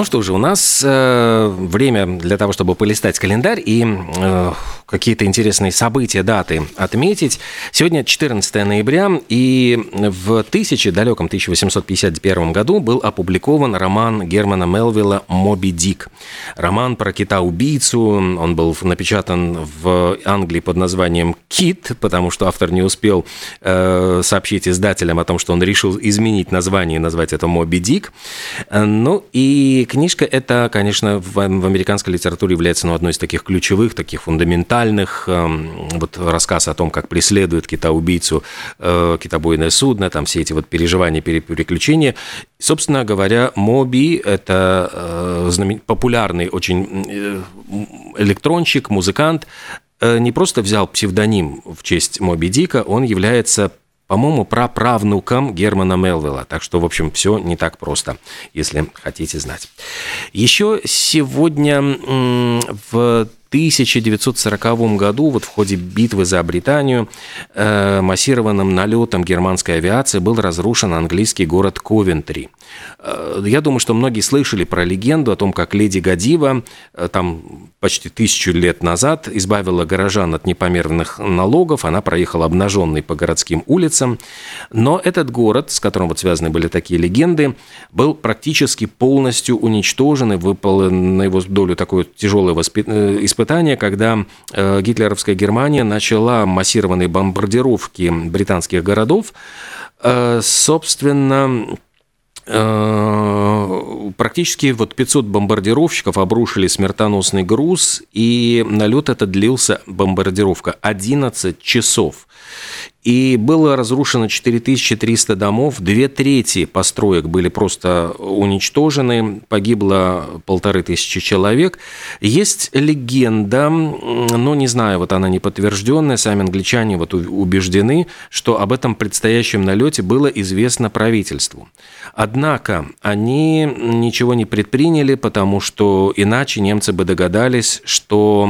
Ну что же, у нас э, время для того, чтобы полистать календарь и э, какие-то интересные события, даты отметить. Сегодня 14 ноября, и в 1000, далеком 1851 году был опубликован роман Германа Мелвилла «Моби Дик». Роман про кита-убийцу, он был напечатан в Англии под названием «Кит», потому что автор не успел э, сообщить издателям о том, что он решил изменить название и назвать это «Моби Дик». Ну и книжка это, конечно, в, в американской литературе является ну, одной из таких ключевых, таких фундаментальных. Э, вот рассказ о том, как преследует кита-убийцу э, китобойное судно, там все эти вот переживания, переключения. Собственно говоря, Моби – это э, знамен... популярный очень э, электронщик, музыкант, не просто взял псевдоним в честь Моби Дика, он является по-моему, праправнуком Германа Мелвилла. Так что, в общем, все не так просто, если хотите знать. Еще сегодня в 1940 году, вот в ходе битвы за Британию, э, массированным налетом германской авиации был разрушен английский город Ковентри. Э, я думаю, что многие слышали про легенду о том, как леди Гадива э, там почти тысячу лет назад избавила горожан от непомерных налогов. Она проехала обнаженной по городским улицам. Но этот город, с которым вот связаны были такие легенды, был практически полностью уничтожен и выпал на его долю такое тяжелое испытание испытания, когда э, гитлеровская Германия начала массированные бомбардировки британских городов. Э, собственно, э, практически вот 500 бомбардировщиков обрушили смертоносный груз, и налет этот длился, бомбардировка, 11 часов. И было разрушено 4300 домов, две трети построек были просто уничтожены, погибло полторы тысячи человек. Есть легенда, но не знаю, вот она не подтвержденная, сами англичане вот убеждены, что об этом предстоящем налете было известно правительству. Однако они ничего не предприняли, потому что иначе немцы бы догадались, что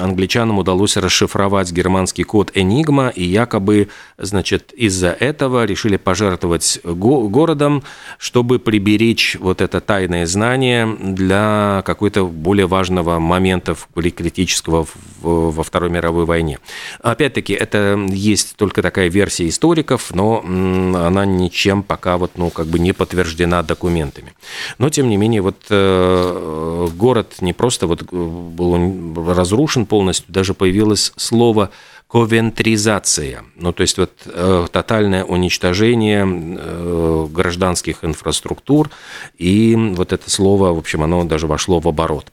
англичанам удалось расшифровать германский код «Энигма», и якобы, значит, из-за этого решили пожертвовать го- городом, чтобы приберечь вот это тайное знание для какой-то более важного момента, более критического во Второй мировой войне. Опять-таки, это есть только такая версия историков, но она ничем пока вот, ну, как бы не подтверждена документами. Но, тем не менее, вот э, город не просто вот был разрушен полностью, даже появилось слово ковентризация, ну то есть вот э, тотальное уничтожение э, гражданских инфраструктур, и вот это слово, в общем, оно даже вошло в оборот.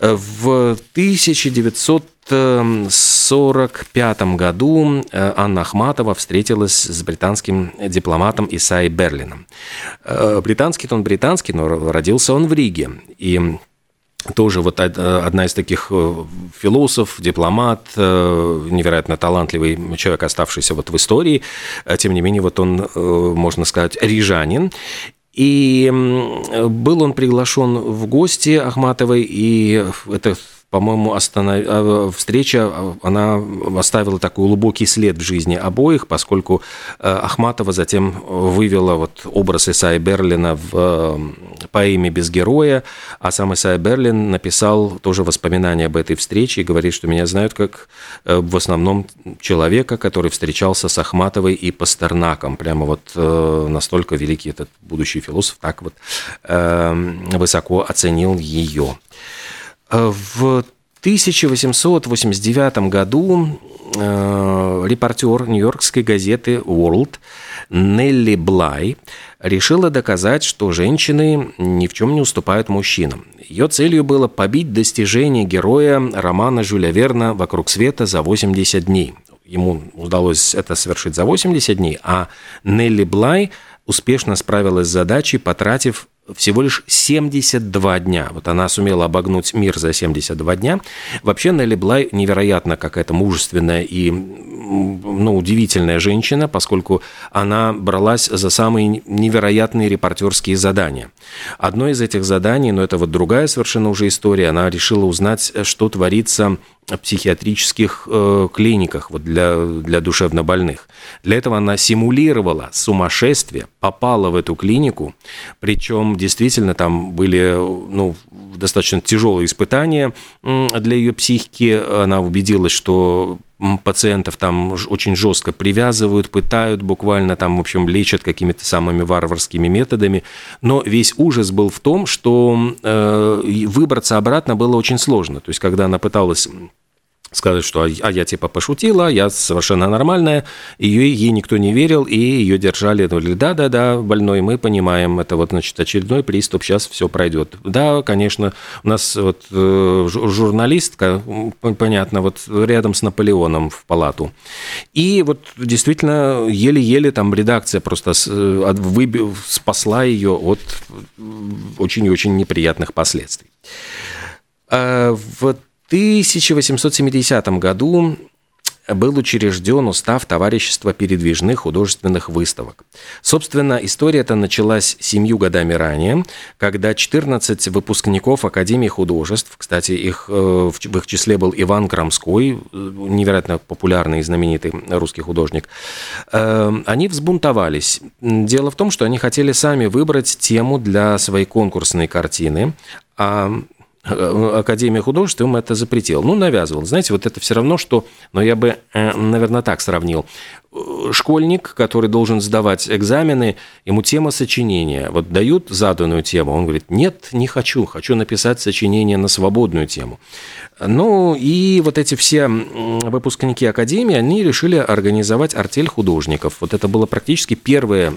В 1945 году э, Анна Ахматова встретилась с британским дипломатом Исаи Берлином. Э, британский он британский, но родился он в Риге. И тоже вот одна из таких э, философ, дипломат, невероятно талантливый человек, оставшийся вот в истории. Тем не менее, вот он, можно сказать, рижанин. И был он приглашен в гости Ахматовой, и это по-моему, останов... А, встреча, а, она оставила такой глубокий след в жизни обоих, поскольку э, Ахматова затем вывела вот образ Исаи Берлина в э, поэме «Без героя», а сам Исаи Берлин написал тоже воспоминания об этой встрече и говорит, что меня знают как э, в основном человека, который встречался с Ахматовой и Пастернаком. Прямо вот настолько великий этот будущий философ так вот высоко оценил ее. В 1889 году э, репортер нью-йоркской газеты World Нелли Блай решила доказать, что женщины ни в чем не уступают мужчинам. Ее целью было побить достижение героя романа Жюля Верна «Вокруг света за 80 дней». Ему удалось это совершить за 80 дней, а Нелли Блай успешно справилась с задачей, потратив всего лишь 72 дня. Вот она сумела обогнуть мир за 72 дня. Вообще Нелли Блай невероятно какая-то мужественная и ну, удивительная женщина, поскольку она бралась за самые невероятные репортерские задания. Одно из этих заданий, но это вот другая совершенно уже история, она решила узнать, что творится психиатрических э, клиниках вот для, для душевнобольных. Для этого она симулировала сумасшествие, попала в эту клинику, причем действительно там были ну, достаточно тяжелые испытания для ее психики. Она убедилась, что пациентов там очень жестко привязывают, пытают буквально, там, в общем, лечат какими-то самыми варварскими методами. Но весь ужас был в том, что э, выбраться обратно было очень сложно. То есть, когда она пыталась сказать, что а я типа пошутила, я совершенно нормальная, ее, ей никто не верил, и ее держали, говорили, да-да-да, больной, мы понимаем, это вот, значит, очередной приступ, сейчас все пройдет. Да, конечно, у нас вот э, журналистка, понятно, вот рядом с Наполеоном в палату. И вот действительно еле-еле там редакция просто э, выбил, спасла ее от очень-очень неприятных последствий. А вот 1870 году был учрежден устав Товарищества передвижных художественных выставок. Собственно, история эта началась семью годами ранее, когда 14 выпускников Академии художеств, кстати, их, э, в их числе был Иван Крамской, невероятно популярный и знаменитый русский художник, э, они взбунтовались. Дело в том, что они хотели сами выбрать тему для своей конкурсной картины, а Э, Академия художеств им это запретила. Ну, навязывал. Знаете, вот это все равно, что, но я бы, э, наверное, так сравнил. Школьник, который должен сдавать экзамены, ему тема сочинения. Вот дают заданную тему, он говорит, нет, не хочу, хочу написать сочинение на свободную тему. Ну, и вот эти все выпускники Академии, они решили организовать артель художников. Вот это было практически первое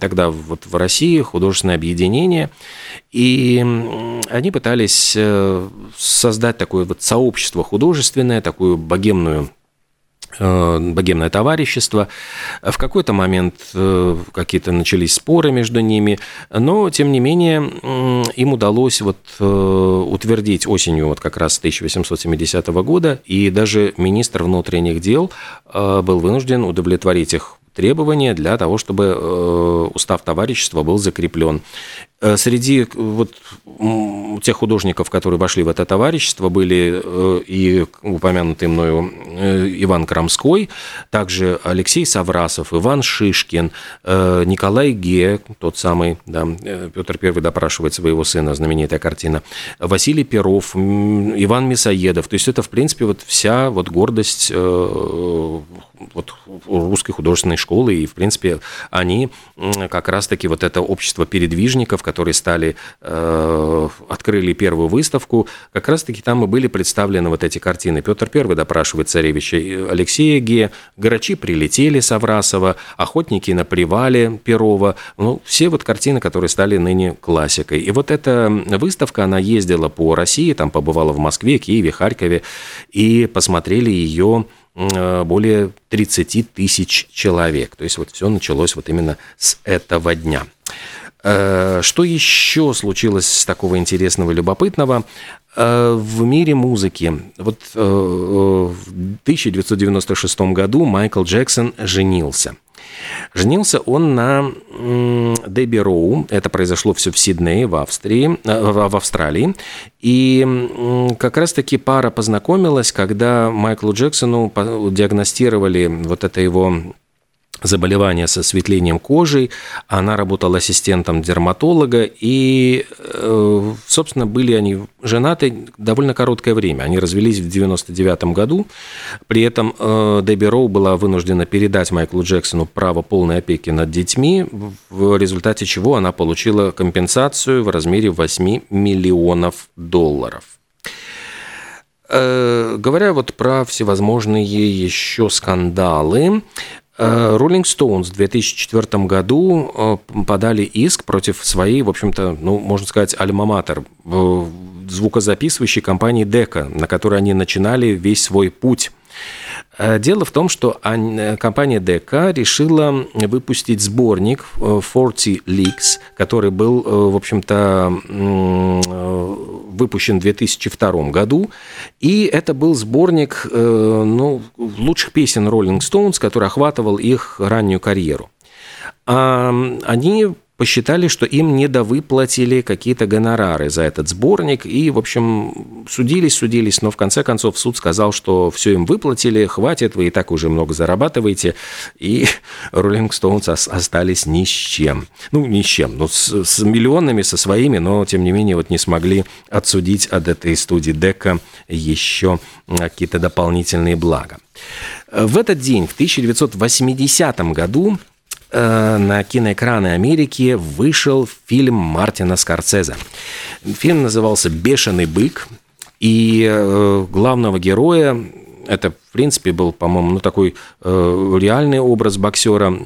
тогда вот в России художественное объединение, и они пытались э, создать такое вот сообщество художественное, такую богемную э, богемное товарищество. В какой-то момент э, какие-то начались споры между ними, но, тем не менее, им удалось вот утвердить осенью вот как раз 1870 года, и даже министр внутренних дел был вынужден удовлетворить их требования для того, чтобы э, устав товарищества был закреплен. Э, среди вот, тех художников, которые вошли в это товарищество, были э, и упомянутый мною Иван Крамской, также Алексей Саврасов, Иван Шишкин, Николай Ге, тот самый, да, Петр I допрашивает своего сына, знаменитая картина, Василий Перов, Иван Мясоедов. То есть это, в принципе, вот вся вот гордость вот, русской художественной школы, и, в принципе, они как раз-таки вот это общество передвижников, которые стали, э, открыли первую выставку, как раз-таки там и были представлены вот эти картины. Петр I допрашивает царевича Алексея Ге, «Грачи прилетели» Саврасова, «Охотники на привале» Перова, ну, все вот картины, которые стали ныне классикой. И вот эта выставка, она ездила по России, там побывала в Москве, Киеве, Харькове, и посмотрели ее Э, более 30 тысяч человек. То есть вот все началось вот именно с этого дня. Э, что еще случилось такого интересного и любопытного? Э, в мире музыки. Вот в 1996 году Майкл Джексон женился. Женился он на Дебби Роу. Это произошло все в Сиднее, в Австрии, э, в Австралии. И как раз-таки пара познакомилась, когда Майклу Джексону диагностировали вот это его заболевания со осветлением кожи. Она работала ассистентом дерматолога, и, э, собственно, были они женаты довольно короткое время. Они развелись в 99 году. При этом э, Дебби Роу была вынуждена передать Майклу Джексону право полной опеки над детьми, в результате чего она получила компенсацию в размере 8 миллионов долларов. Э, говоря вот про всевозможные еще скандалы, Rolling Stones в 2004 году э, подали иск против своей, в общем-то, ну, можно сказать, альма-матер, звукозаписывающей компании Дека, на которой они начинали весь свой путь. Э, дело в том, что э, компания ДК решила выпустить сборник 40 э, Leaks, который был, в общем-то, выпущен в 2002 году. И это был сборник ну, лучших песен Rolling Stones, который охватывал их раннюю карьеру. Они посчитали, что им недовыплатили какие-то гонорары за этот сборник, и, в общем, судились, судились, но в конце концов суд сказал, что все им выплатили, хватит, вы и так уже много зарабатываете, и Rolling Stones остались ни с чем. Ну, ни с чем, ну, с, с миллионами, со своими, но, тем не менее, вот не смогли отсудить от этой студии Дека еще какие-то дополнительные блага. В этот день, в 1980 году, Э, на киноэкраны Америки вышел фильм Мартина Скорцезе. Фильм назывался «Бешеный бык», и э, главного героя, это, в принципе, был, по-моему, ну, такой э, реальный образ боксера,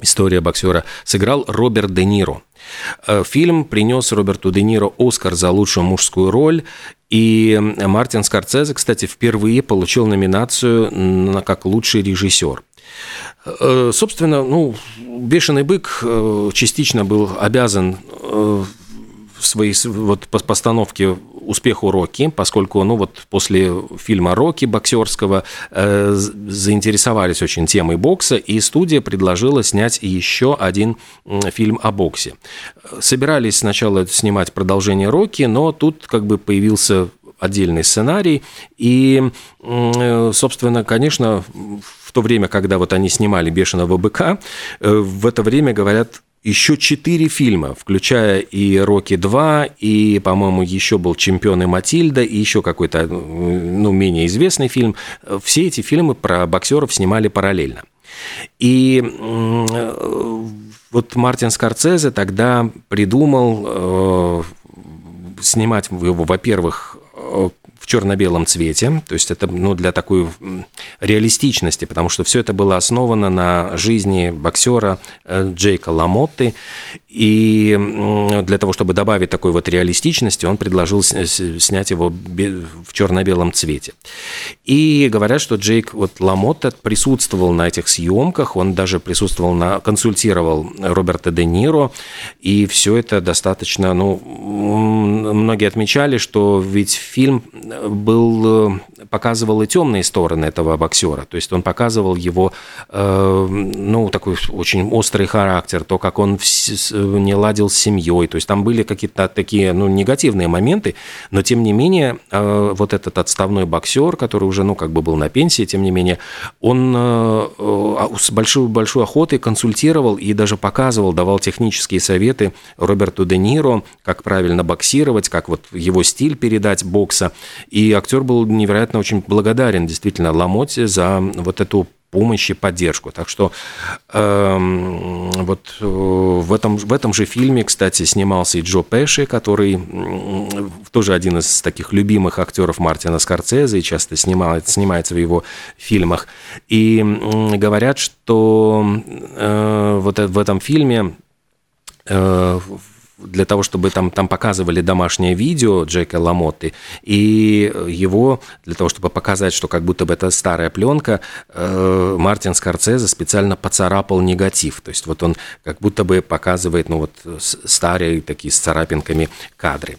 история боксера, сыграл Роберт Де Ниро. Фильм принес Роберту Де Ниро Оскар за лучшую мужскую роль, и Мартин Скорцезе, кстати, впервые получил номинацию на как лучший режиссер. Э, собственно, ну, «Бешеный бык» э, частично был обязан в э, своей вот, постановке успеху Рокки, поскольку, ну, вот после фильма Рокки боксерского э, заинтересовались очень темой бокса, и студия предложила снять еще один фильм о боксе. Собирались сначала снимать продолжение Рокки, но тут как бы появился отдельный сценарий, и, собственно, конечно, в то время, когда вот они снимали «Бешеного быка», э, в это время, говорят, еще четыре фильма, включая и «Рокки 2», и, по-моему, еще был «Чемпион и Матильда», и еще какой-то, ну, менее известный фильм. Все эти фильмы про боксеров снимали параллельно. И вот Мартин Скорцезе тогда придумал э, снимать его, во-первых, э, черно-белом цвете, то есть это ну, для такой реалистичности, потому что все это было основано на жизни боксера э, Джейка Ламотты, и для того, чтобы добавить такой вот реалистичности, он предложил снять его в черно-белом цвете. И говорят, что Джейк вот Ламотта присутствовал на этих съемках, он даже присутствовал на, консультировал Роберта Де Ниро, и все это достаточно, ну, многие отмечали, что ведь фильм был, э, показывал и темные стороны этого боксера, то есть он показывал его, э, ну, такой очень острый характер, то, как он не ладил с семьей, то есть там были какие-то такие, ну, негативные моменты, но тем не менее э, вот этот отставной боксер, который уже, ну, как бы был на пенсии, тем не менее, он а, с большой, большой охотой консультировал и даже показывал, давал технические советы Роберту Де Ниро, как правильно боксировать, как вот его стиль передать бокса. И актер был невероятно очень благодарен действительно Ламоте за вот эту помощь и поддержку. Так что э, вот э, в, этом, в этом же фильме, кстати, снимался и Джо Пеши, который э, тоже один из таких любимых актеров Мартина Скорцезе и часто снимает, снимается в его фильмах. И э, говорят, что э, вот в этом фильме э, для того, чтобы там, там показывали домашнее видео Джека Ламотты, и его, для того, чтобы показать, что как будто бы это старая пленка, э, Мартин Скорцезе специально поцарапал негатив. То есть вот он как будто бы показывает, ну вот, старые такие с царапинками кадры.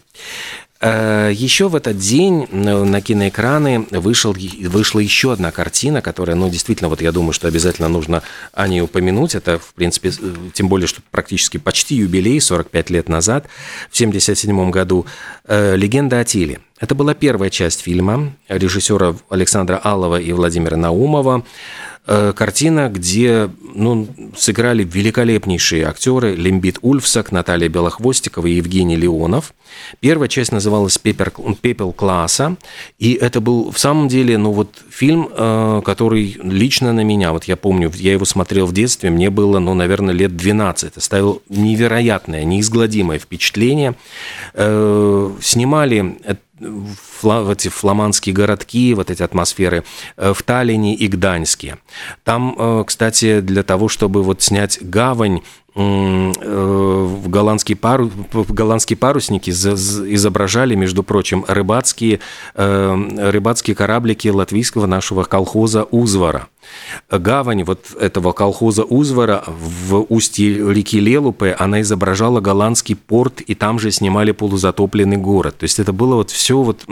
Э, еще в этот день на киноэкраны вышел, вышла еще одна картина, которая, ну, действительно, вот я думаю, что обязательно нужно о ней упомянуть. Это, в принципе, э, тем более, что практически почти юбилей, 45 лет назад, в 1977 году, э, «Легенда о Тиле». Это была первая часть фильма режиссера Александра Аллова и Владимира Наумова. Э, картина, где ну, сыграли великолепнейшие актеры Лимбит Ульфсак, Наталья Белохвостикова и Евгений Леонов. Первая часть называлась «Пепел, «Пепел класса», и это был в самом деле ну, вот, фильм, э, который лично на меня, вот я помню, я его смотрел в детстве, мне было, ну, наверное, лет 12, оставил невероятное, неизгладимое впечатление. Э, снимали в эти фламандские городки, вот эти атмосферы э, в Таллине и Гданьске. Там, э, кстати, для того, чтобы вот снять гавань в голландские, пару, голландские парусники изображали, между прочим, рыбацкие, э, рыбацкие кораблики латвийского нашего колхоза «Узвара». Гавань вот этого колхоза Узвара в устье реки Лелупе, она изображала голландский порт, и там же снимали полузатопленный город. То есть это было вот все вот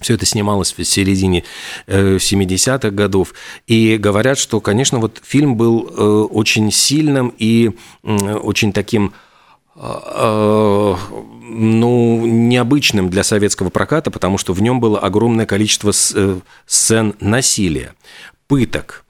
все это снималось в середине 70-х э, годов. И говорят, что, конечно, вот фильм был э, очень сильным и очень таким ну, необычным для советского проката, потому что в нем было огромное количество сцен насилия, пыток, Э,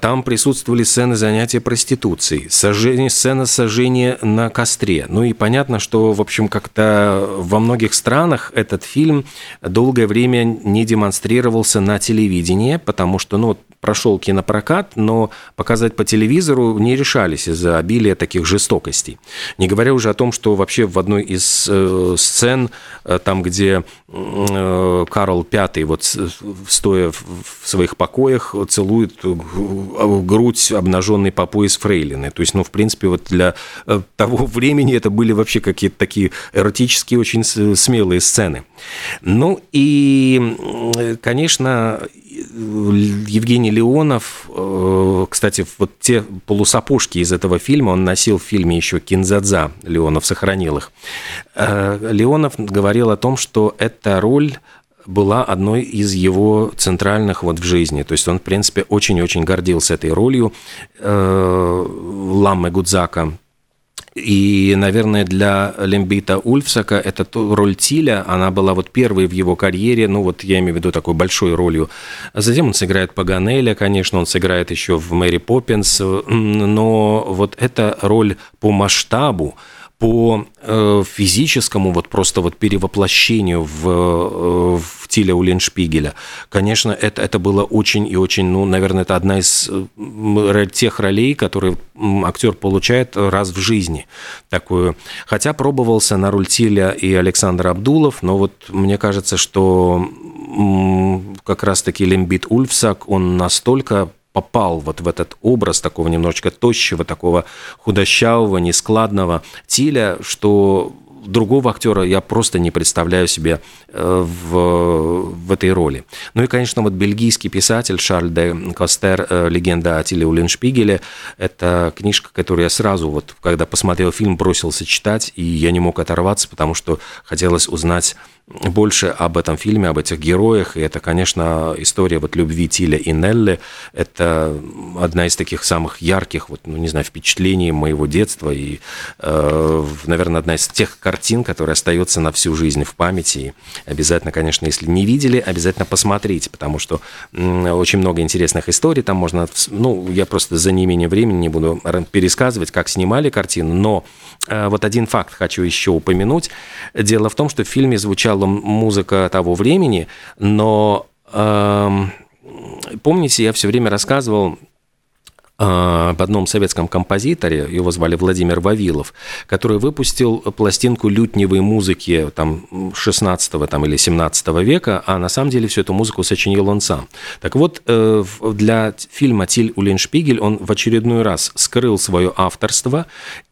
там присутствовали сцены занятия проституцией, сожжение, сцена сожжения на костре. Ну и понятно, что, в общем, как-то во многих странах этот фильм долгое время не демонстрировался на телевидении, потому что, ну, прошел кинопрокат, но показать по телевизору не решались из-за обилия таких жестокостей. Не говоря уже о том, что вообще в одной из э, сцен, э, там, где э, Карл V, вот стоя в своих покоях, целует грудь обнаженной по пояс фрейлины. То есть, ну, в принципе, вот для того времени это были вообще какие-то такие эротические, очень смелые сцены. Ну и, конечно, Евгений Леонов, э, кстати, вот те полусапожки из этого фильма, он носил в фильме еще Кинзадза, Леонов сохранил их. Э, Леонов говорил о том, что эта роль была одной из его центральных вот в жизни. То есть он, в принципе, очень-очень гордился этой ролью э, Ламмы Гудзака, и, наверное, для Лембита Ульфсака эта роль Тиля, она была вот первой в его карьере, ну вот я имею в виду такой большой ролью. Затем он сыграет Паганеля, конечно, он сыграет еще в Мэри Поппинс, но вот эта роль по масштабу, по э, физическому вот просто вот перевоплощению в, э, в Тиля Уллиншпигеля, конечно, это, это было очень и очень, ну, наверное, это одна из э, тех ролей, которые актер получает раз в жизни такую. Хотя пробовался на роль Тиля и Александр Абдулов, но вот мне кажется, что как раз-таки Лембит Ульфсак, он настолько попал вот в этот образ такого немножечко тощего, такого худощавого, нескладного Тиля, что другого актера я просто не представляю себе э, в, в этой роли. Ну и, конечно, вот бельгийский писатель Шарль де Костер э, «Легенда о Тиле Уллиншпигеле» – это книжка, которую я сразу, вот, когда посмотрел фильм, бросился читать, и я не мог оторваться, потому что хотелось узнать больше об этом фильме, об этих героях. И это, конечно, история вот любви Тиля и Нелли. Это одна из таких самых ярких, вот, ну, не знаю, впечатлений моего детства. И, э, наверное, одна из тех картин, которая остается на всю жизнь в памяти. И обязательно, конечно, если не видели, обязательно посмотрите, потому что очень много интересных историй. Там можно, ну, я просто за неимением времени не буду пересказывать, как снимали картину, но э, вот один факт хочу еще упомянуть. Дело в том, что в фильме звучал звучала музыка того времени, но э, помните, я все время рассказывал об одном советском композиторе, его звали Владимир Вавилов, который выпустил пластинку лютневой музыки там, 16 там, или 17 века, а на самом деле всю эту музыку сочинил он сам. Так вот, э, для фильма «Тиль Уллиншпигель» он в очередной раз скрыл свое авторство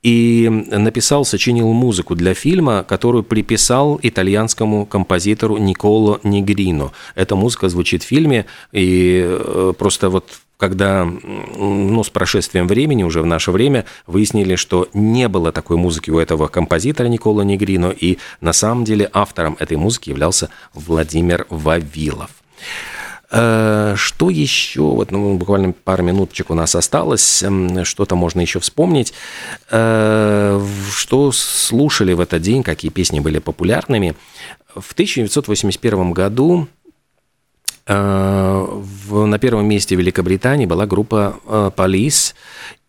и написал, сочинил музыку для фильма, которую приписал итальянскому композитору Николо Негрино. Эта музыка звучит в фильме, и э, просто вот когда ну, с прошествием времени, уже в наше время, выяснили, что не было такой музыки у этого композитора Никола Негрино, и на самом деле автором этой музыки являлся Владимир Вавилов. Э, что еще? Вот, ну, буквально пару минуточек у нас осталось. Что-то можно еще вспомнить. Э, что слушали в этот день, какие песни были популярными? В 1981 году на первом месте в Великобритании была группа э, Police,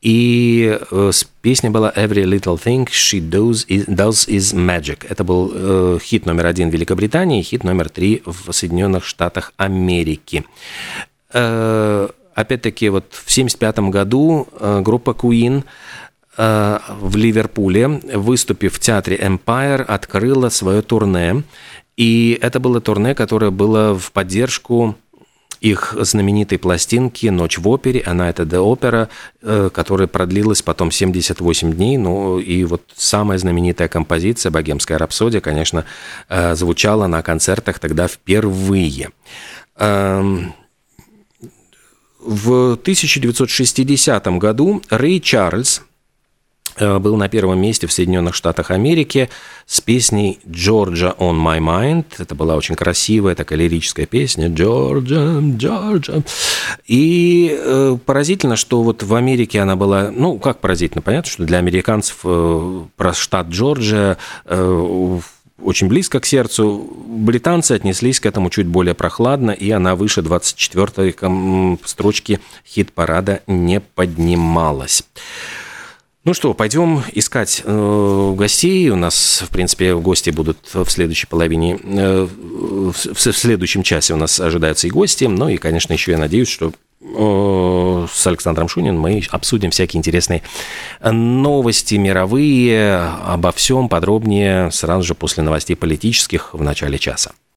и э, песня была Every Little Thing She Does Is, does is Magic. Это был э, хит номер один в Великобритании, хит номер три в Соединенных Штатах Америки. Э, опять-таки, вот в 1975 году э, группа Queen в Ливерпуле, выступив в театре Empire, открыла свое турне. И это было турне, которое было в поддержку их знаменитой пластинки «Ночь в опере», она это «The Opera», э, которая продлилась потом 78 дней, ну и вот самая знаменитая композиция «Богемская рапсодия», конечно, э, звучала на концертах тогда впервые. Эм, в 1960 году Рэй Чарльз был на первом месте в Соединенных Штатах Америки с песней «Georgia on my mind». Это была очень красивая такая лирическая песня «Georgia, Georgia». И э, поразительно, что вот в Америке она была... Ну, как поразительно? Понятно, что для американцев э, про штат Джорджия э, очень близко к сердцу. Британцы отнеслись к этому чуть более прохладно, и она выше 24-й строчки хит-парада не поднималась. Ну что, пойдем искать э, гостей. У нас, в принципе, гости будут в следующей половине, э, в, в следующем часе у нас ожидаются и гости. Ну и, конечно, еще я надеюсь, что э, с Александром Шуниным мы обсудим всякие интересные новости мировые, обо всем подробнее сразу же после новостей политических в начале часа.